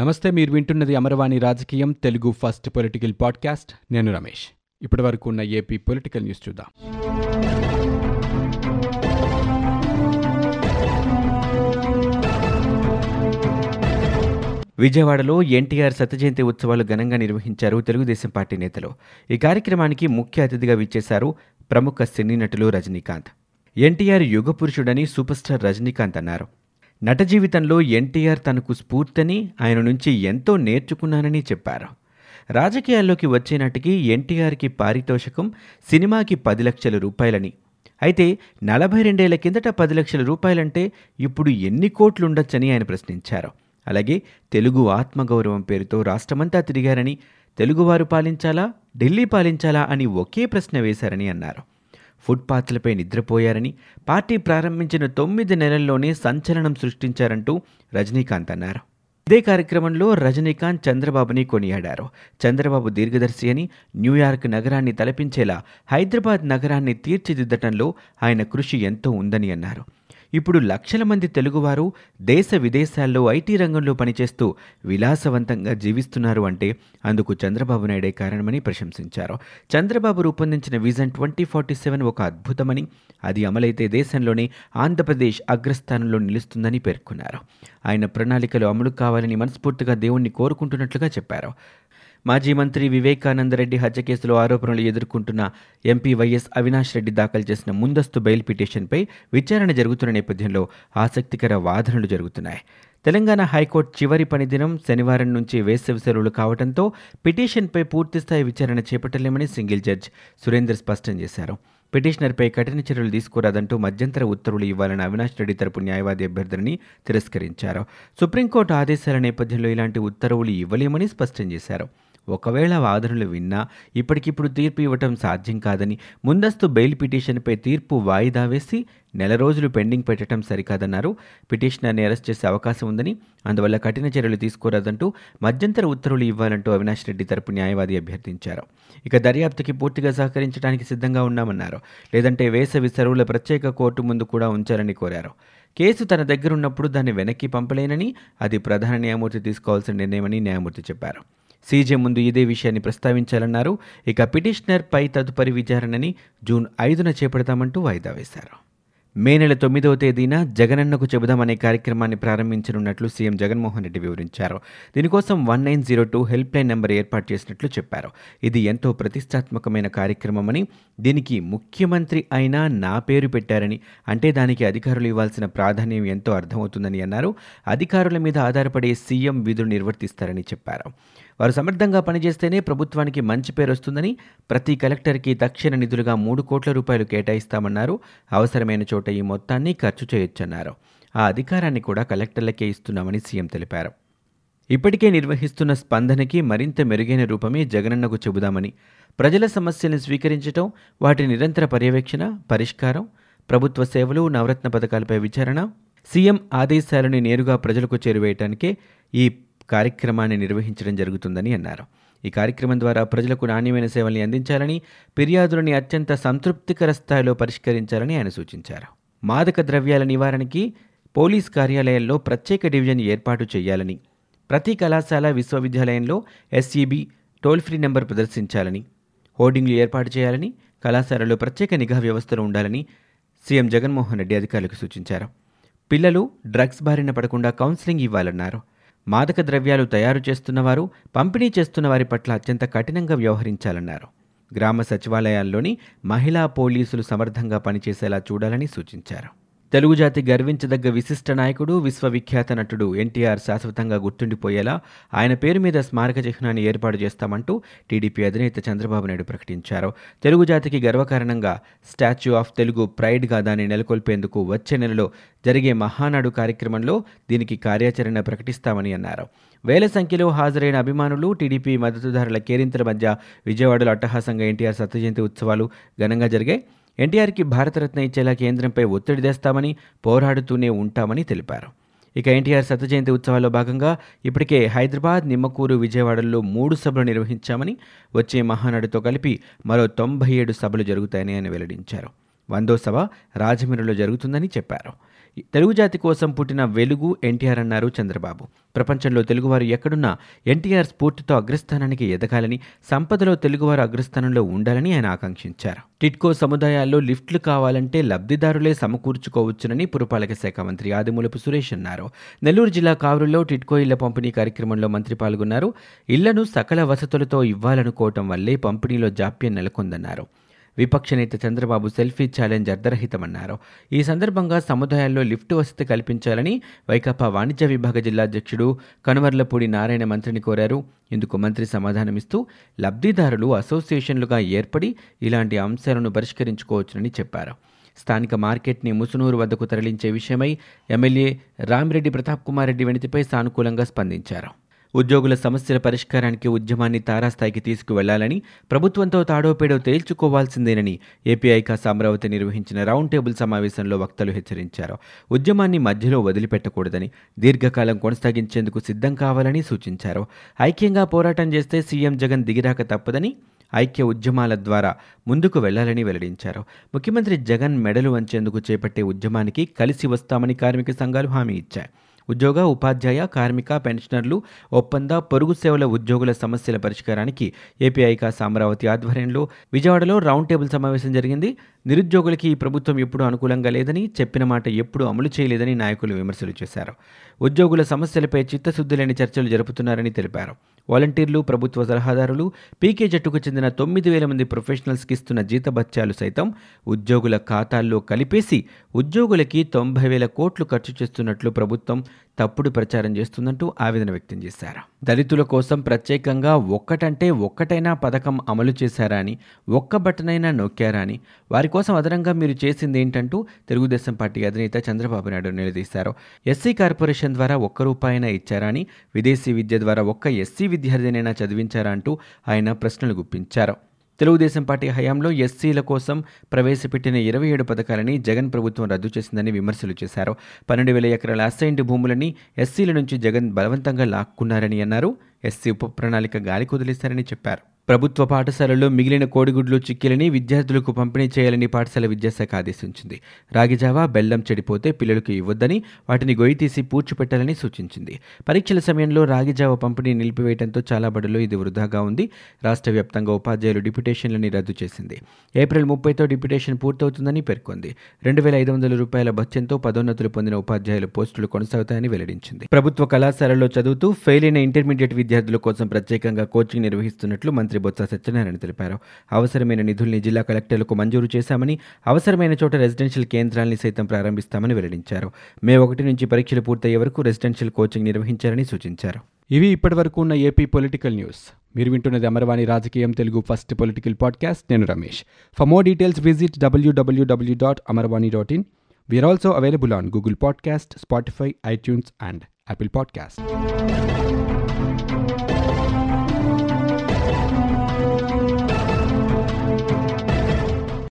నమస్తే మీరు వింటున్నది అమరవాణి రాజకీయం తెలుగు ఫస్ట్ పొలిటికల్ పాడ్కాస్ట్. నేను రమేష్. ఇప్పటి వరకు ఉన్న ఏపీ పొలిటికల్ న్యూస్ చూద్దాం. విజయవాడలో ఎన్టీఆర్ సత్యజయంతి ఉత్సవాలు ఘనంగా నిర్వహించారు తెలుగుదేశం పార్టీ నేతలు. ఈ కార్యక్రమానికి ముఖ్య అతిథిగా విచ్చేశారు ప్రముఖ సినీ నటులు రజనీకాంత్. ఎన్టీఆర్ యుగ పురుషుడని సూపర్ స్టార్ రజనీకాంత్ అన్నారు. నట జీవితంలో ఎన్టీఆర్ తనకు స్ఫూర్తిని ఆయన నుంచి ఎంతో నేర్చుకున్నానని చెప్పారు. రాజకీయాల్లోకి వచ్చేనాటికి ఎన్టీఆర్కి పారితోషికం సినిమాకి పది లక్షల రూపాయలని. అయితే నలభై రెండేళ్ళ కిందట పది లక్షల రూపాయలంటే ఇప్పుడు ఎన్ని కోట్లుండొచ్చని ఆయన ప్రశ్నించారు. అలాగే తెలుగు ఆత్మగౌరవం పేరుతో రాష్ట్రమంతా తిరిగారని తెలుగువారు పాలించాలా ఢిల్లీ పాలించాలా అని ఒకే ప్రశ్న వేశారని అన్నారు. ఫుట్పాత్లపై నిద్రపోయారని పార్టీ ప్రారంభించిన తొమ్మిది నెలల్లోనే సంచలనం సృష్టించారంటూ రజనీకాంత్ అన్నారు. ఇదే కార్యక్రమంలో రజనీకాంత్ చంద్రబాబుని కొనియాడారు. చంద్రబాబు దీర్ఘదర్శి అని న్యూయార్క్ నగరాన్ని తలపించేలా హైదరాబాద్ నగరాన్ని తీర్చిదిద్దటంలో ఆయన కృషి ఎంతో ఉందని అన్నారు. ఇప్పుడు లక్షల మంది తెలుగువారు దేశ విదేశాల్లో ఐటీ రంగంలో పనిచేస్తూ విలాసవంతంగా జీవిస్తున్నారు అంటే అందుకు చంద్రబాబు నాయుడే కారణమని ప్రశంసించారు. చంద్రబాబు రూపొందించిన విజన్ ట్వంటీ ఫార్టీ సెవెన్ ఒక అద్భుతమని అది అమలైతే దేశంలోనే ఆంధ్రప్రదేశ్ అగ్రస్థానంలో నిలుస్తుందని పేర్కొన్నారు. ఆయన ప్రణాళికలు అమలు కావాలని మనస్ఫూర్తిగా దేవుణ్ణి కోరుకుంటున్నట్లుగా చెప్పారు. మాజీ మంత్రి వివేకానందరెడ్డి హత్య కేసులో ఆరోపణలు ఎదుర్కొంటున్న ఎంపీ వైఎస్ అవినాష్ రెడ్డి దాఖలు చేసిన ముందస్తు బెయిల్ పిటిషన్పై విచారణ జరుగుతున్న నేపథ్యంలో ఆసక్తికర వాదనలు జరుగుతున్నాయి. తెలంగాణ హైకోర్టు చివరి పనిదినం శనివారం నుంచి వేసవి సెలవులు కావడంతో పిటిషన్పై పూర్తిస్థాయి విచారణ చేపట్టలేమని సింగిల్ జడ్జ్ సురేందర్ స్పష్టం చేశారు. పిటిషనర్పై కఠిన చర్యలు తీసుకురాదంటూ మధ్యంతర ఉత్తర్వులు ఇవ్వాలని అవినాష్ రెడ్డి తరపు న్యాయవాది అభ్యర్థనని తిరస్కరించారు. సుప్రీంకోర్టు ఆదేశాల నేపథ్యంలో ఇలాంటి ఉత్తర్వులు ఇవ్వలేమని స్పష్టం చేశారు. ఒకవేళ వాదనలు విన్నా ఇప్పటికిప్పుడు తీర్పు ఇవ్వటం సాధ్యం కాదని ముందస్తు బెయిల్ పిటిషన్పై తీర్పు వాయిదా వేసి నెల రోజులు పెండింగ్ పెట్టడం సరికాదన్నారు. పిటిషనర్ని అరెస్ట్ చేసే అవకాశం ఉందని అందువల్ల కఠిన చర్యలు తీసుకోరాదంటూ మధ్యంతర ఉత్తర్వులు ఇవ్వాలంటూ అవినాష్ రెడ్డి తరపు న్యాయవాది అభ్యర్థించారు. ఇక దర్యాప్తుకి పూర్తిగా సహకరించడానికి సిద్ధంగా ఉన్నామన్నారు. లేదంటే వేసవి సెలవుల ప్రత్యేక కోర్టు ముందు కూడా ఉంచాలని కోరారు. కేసు తన దగ్గరున్నప్పుడు దాన్ని వెనక్కి పంపలేనని అది ప్రధాన న్యాయమూర్తి తీసుకోవాల్సిన నిర్ణయమని న్యాయమూర్తి చెప్పారు. సీజే ముందు ఇదే విషయాన్ని ప్రస్తావించాలన్నారు. ఇక పిటిషనర్ పై తదుపరి విచారణని జూన్ ఐదున చేపడతామంటూ వాయిదా వేశారు. మే నెల తొమ్మిదవ తేదీన జగనన్నకు చెబుదామనే కార్యక్రమాన్ని ప్రారంభించనున్నట్లు సీఎం జగన్మోహన్ రెడ్డి వివరించారు. దీనికోసం one nine zero two help line number ఏర్పాటు చేసినట్లు చెప్పారు. ఇది ఎంతో ప్రతిష్టాత్మకమైన కార్యక్రమమని దీనికి ముఖ్యమంత్రి అయినా నా పేరు పెట్టారని అంటే దానికి అధికారులు ఇవ్వాల్సిన ప్రాధాన్యం ఎంతో అర్థమవుతుందని అన్నారు. అధికారుల మీద ఆధారపడే సీఎం విధులు నిర్వర్తిస్తారని చెప్పారు. వారు సమర్థంగా పనిచేస్తేనే ప్రభుత్వానికి మంచి పేరు వస్తుందని ప్రతి కలెక్టర్కి తక్షణ నిధులుగా మూడు కోట్ల రూపాయలు కేటాయిస్తామన్నారు. అవసరమైన చోట ఈ మొత్తాన్ని ఖర్చు చేయొచ్చన్నారు. ఆ అధికారాన్ని కూడా కలెక్టర్లకే ఇస్తున్నామని సీఎం తెలిపారు. ఇప్పటికే నిర్వహిస్తున్న స్పందనకి మరింత మెరుగైన రూపమే జగనన్నకు చెబుదామని ప్రజల సమస్యలను స్వీకరించటం వాటి నిరంతర పర్యవేక్షణ పరిష్కారం ప్రభుత్వ సేవలు నవరత్న పథకాలపై విచారణ సీఎం ఆదేశాలను నేరుగా ప్రజలకు చేరువేయటానికే ఈ కార్యక్రమాన్ని నిర్వహించడం జరుగుతుందని అన్నారు. ఈ కార్యక్రమం ద్వారా ప్రజలకు నాణ్యమైన సేవల్ని అందించాలని ఫిర్యాదులని అత్యంత సంతృప్తికర స్థాయిలో పరిష్కరించాలని ఆయన సూచించారు. మాదక ద్రవ్యాల నివారణకి పోలీస్ కార్యాలయాల్లో ప్రత్యేక డివిజన్ ఏర్పాటు చేయాలని ప్రతి కళాశాల విశ్వవిద్యాలయంలో ఎస్ఈబి టోల్ ఫ్రీ నెంబర్ ప్రదర్శించాలని హోర్డింగ్లు ఏర్పాటు చేయాలని కళాశాలలో ప్రత్యేక నిఘా వ్యవస్థలు ఉండాలని సీఎం జగన్మోహన్ రెడ్డి అధికారులకు సూచించారు. పిల్లలు డ్రగ్స్ బారిన పడకుండా కౌన్సిలింగ్ ఇవ్వాలన్నారు. మాదక ద్రవ్యాలు తయారు చేస్తున్నవారు పంపిణీ చేస్తున్న వారి పట్ల అత్యంత కఠినంగా వ్యవహరించాలన్నారు. గ్రామ సచివాలయాల్లోని మహిళా పోలీసులు సమర్థంగా పనిచేసేలా చూడాలని సూచించారు. తెలుగు జాతి గర్వించదగ్గ విశిష్ట నాయకుడు విశ్వవిఖ్యాత నటుడు ఎన్టీఆర్ శాశ్వతంగా గుర్తుండిపోయేలా ఆయన పేరు మీద స్మారక చిహ్నాన్ని ఏర్పాటు చేస్తామంటూ టీడీపీ అధినేత చంద్రబాబు నాయుడు ప్రకటించారు. తెలుగు జాతికి గర్వకారణంగా స్టాచ్యూ ఆఫ్ తెలుగు ప్రైడ్గా దాన్ని నెలకొల్పేందుకు వచ్చే నెలలో జరిగే మహానాడు కార్యక్రమంలో దీనికి కార్యాచరణ ప్రకటిస్తామని అన్నారు. వేల సంఖ్యలో హాజరైన అభిమానులు టీడీపీ మద్దతుదారుల కేరింతల మధ్య విజయవాడలో అట్టహాసంగా ఎన్టీఆర్ సత్యజయంతి ఉత్సవాలు ఘనంగా జరిగాయి. ఎన్టీఆర్కి భారతరత్న ఇచ్చేలా కేంద్రంపై ఒత్తిడి తెస్తామని పోరాడుతూనే ఉంటామని తెలిపారు. ఇక ఎన్టీఆర్ శత జయంతి ఉత్సవాల్లో భాగంగా ఇప్పటికే హైదరాబాద్ నిమ్మకూరు విజయవాడల్లో మూడు సభలు నిర్వహించామని వచ్చే మహానాడుతో కలిపి మరో తొంభై ఏడు సభలు జరుగుతాయని ఆయన వెల్లడించారు. వందో సభ రాజమండ్రిలో జరుగుతుందని చెప్పారు. తెలుగు జాతి కోసం పుట్టిన వెలుగు ఎన్టీఆర్ అన్నారు చంద్రబాబు. ప్రపంచంలో తెలుగువారు ఎక్కడున్నా ఎన్టీఆర్ స్ఫూర్తితో అగ్రస్థానానికి ఎదగాలని సంపదలో తెలుగువారు అగ్రస్థానంలో ఉండాలని ఆయన ఆకాంక్షించారు. టిట్కో సముదాయాల్లో లిఫ్ట్లు కావాలంటే లబ్ధిదారులే సమకూర్చుకోవచ్చునని పురపాలక శాఖ మంత్రి ఆదిమూలపు సురేష్ అన్నారు. నెల్లూరు జిల్లా కావూరులో టిట్కో ఇళ్ళ పంపిణీ కార్యక్రమంలో మంత్రి పాల్గొన్నారు. ఇళ్ళను సకల వసతులతో ఇవ్వాలనుకోవటం వల్లే పంపిణీలో జాప్యం నెలకొందన్నారు. విపక్ష నేత చంద్రబాబు సెల్ఫీ ఛాలెంజ్ అర్ధరహితమన్నారు ఈ సందర్భంగా సముదాయాల్లో లిఫ్ట్ వసతి కల్పించాలని వైకాపా వాణిజ్య విభాగ జిల్లా అధ్యక్షుడు కనుమర్లపూడి నారాయణ మంత్రిని కోరారు. ఇందుకు మంత్రి సమాధానమిస్తూ లబ్ధిదారులు అసోసియేషన్లుగా ఏర్పడి ఇలాంటి అంశాలను పరిష్కరించుకోవచ్చునని చెప్పారు. స్థానిక మార్కెట్ని ముసునూరు వద్దకు తరలించే విషయమై ఎమ్మెల్యే రామిరెడ్డి ప్రతాప్ కుమార్ రెడ్డి వినతిపై సానుకూలంగా స్పందించారు. ఉద్యోగుల సమస్యల పరిష్కారానికి ఉద్యమాన్ని తారాస్థాయికి తీసుకువెళ్ళాలని ప్రభుత్వంతో తాడోపేడో తేల్చుకోవాల్సిందేనని ఏపీఐకా సామ్రావతి అమరావతి నిర్వహించిన రౌండ్ టేబుల్ సమావేశంలో వక్తలు హెచ్చరించారు. ఉద్యమాన్ని మధ్యలో వదిలిపెట్టకూడదని దీర్ఘకాలం కొనసాగించేందుకు సిద్ధం కావాలని సూచించారు. ఐక్యంగా పోరాటం చేస్తే సీఎం జగన్ దిగిరాక తప్పదని ఐక్య ఉద్యమాల ద్వారా ముందుకు వెళ్ళాలని వెల్లడించారు. ముఖ్యమంత్రి జగన్ మెడలు వంచేందుకు చేపట్టే ఉద్యమానికి కలిసి వస్తామని కార్మిక సంఘాలు హామీ ఇచ్చాయి. ఉద్యోగ ఉపాధ్యాయ కార్మిక పెన్షనర్లు ఒప్పంద పొరుగు సేవల ఉద్యోగుల సమస్యల పరిష్కారానికి ఏపీఐకా ఐకాస్ అమరావతి ఆధ్వర్యంలో విజయవాడలో రౌండ్ టేబుల్ సమావేశం జరిగింది. నిరుద్యోగులకి ఈ ప్రభుత్వం ఎప్పుడూ అనుకూలంగా లేదని చెప్పిన మాట ఎప్పుడూ అమలు చేయలేదని నాయకులు విమర్శలు చేశారు. ఉద్యోగుల సమస్యలపై చిత్తశుద్ధి లేని చర్చలు జరుపుతున్నారని తెలిపారు. వాలంటీర్లు ప్రభుత్వ సలహాదారులు పీకే జట్టుకు చెందిన తొమ్మిది వేల మంది ప్రొఫెషనల్స్కి ఇస్తున్న జీతభత్యాలు సైతం ఉద్యోగుల ఖాతాల్లో కలిపేసి ఉద్యోగులకి తొంభై వేల కోట్లు ఖర్చు చేస్తున్నట్లు ప్రభుత్వం తప్పుడు ప్రచారం చేస్తుందంటూ ఆవేదన వ్యక్తం చేశారు. దళితుల కోసం ప్రత్యేకంగా ఒక్కటంటే ఒక్కటైనా పథకం అమలు చేశారా అని ఒక్క బటనైనా నొక్కారా అని వారి కోసం అదనంగా మీరు చేసింది ఏంటంటూ తెలుగుదేశం పార్టీ అధినేత చంద్రబాబు నాయుడు నిలదీశారు. ఎస్సీ కార్పొరేషన్ ద్వారా ఒక్క రూపాయినా ఇచ్చారా అని విదేశీ విద్య ద్వారా ఒక్క ఎస్సీ విద్యార్థినైనా చదివించారా అంటూ ఆయన ప్రశ్నలు గుప్పించారు. తెలుగుదేశం పార్టీ హయాంలో ఎస్సీల కోసం ప్రవేశపెట్టిన ఇరవై ఏడు పథకాలని జగన్ ప్రభుత్వం రద్దు చేసిందని విమర్శలు చేశారు. పన్నెండు వేల ఎకరాల అసైన్డ్ భూములని ఎస్సీల నుంచి జగన్ బలవంతంగా లాక్కున్నారని అన్నారు. ఎస్సీ ఉప ప్రణాళిక గాలి కుదిలిస్తారని చెప్పారు. ప్రభుత్వ పాఠశాలల్లో మిగిలిన కోడిగుడ్లు చిక్కిలని విద్యార్థులకు పంపిణీ చేయాలని పాఠశాల విద్యాశాఖ ఆదేశించింది. రాగిజావా బెల్లం చెడిపోతే పిల్లలకు ఇవ్వద్దని వాటిని గొయ్యి తీసి పూడ్చిపెట్టాలని సూచించింది. పరీక్షల సమయంలో రాగిజావ పంపిణీ నిలిపివేయడంతో చాలా బడుల్లో ఇది వృధాగా ఉంది. రాష్ట్ర వ్యాప్తంగా ఉపాధ్యాయులు డిప్యుటేషన్లని రద్దు చేసింది. ఏప్రిల్ ముప్పైతో డిప్యుటేషన్ పూర్తవుతుందని పేర్కొంది. రెండు వేల ఐదు వందల రూపాయల భత్యంతో పదోన్నతులు పొందిన ఉపాధ్యాయుల పోస్టులు కొనసాగుతాయని వెల్లడించింది. ప్రభుత్వ కళాశాలల్లో చదువుతూ ఫెయిల్ అయిన ఇంటర్మీడియట్ విద్యార్థుల కోసం ప్రత్యేకంగా కోచింగ్ నిర్వహిస్తున్నట్లు మంత్రి మంత్రి బొత్స సత్యనారాయణ తెలిపారు. అవసరమైన నిధుల్ని జిల్లా కలెక్టర్లకు మంజూరు చేశామని అవసరమైన చోట రెసిడెన్షియల్ కేంద్రాల్ని సైతం ప్రారంభిస్తామని వెల్లడించారు. మే ఒకటి నుంచి పరీక్షలు పూర్తయ్యే వరకు రెసిడెన్షియల్ కోచింగ్ నిర్వహించారని సూచించారు. ఇవి ఇప్పటివరకు ఉన్న ఏపీ పొలిటికల్ న్యూస్. మీరు వింటున్నది అమరవాణి రాజకీయం తెలుగు ఫస్ట్ పొలిటికల్ పాడ్కాస్ట్. నేను Ramesh. For more details visit W W W dot Amarvani dot in. We are also available on Google podcast Spotify iTunes and Apple podcast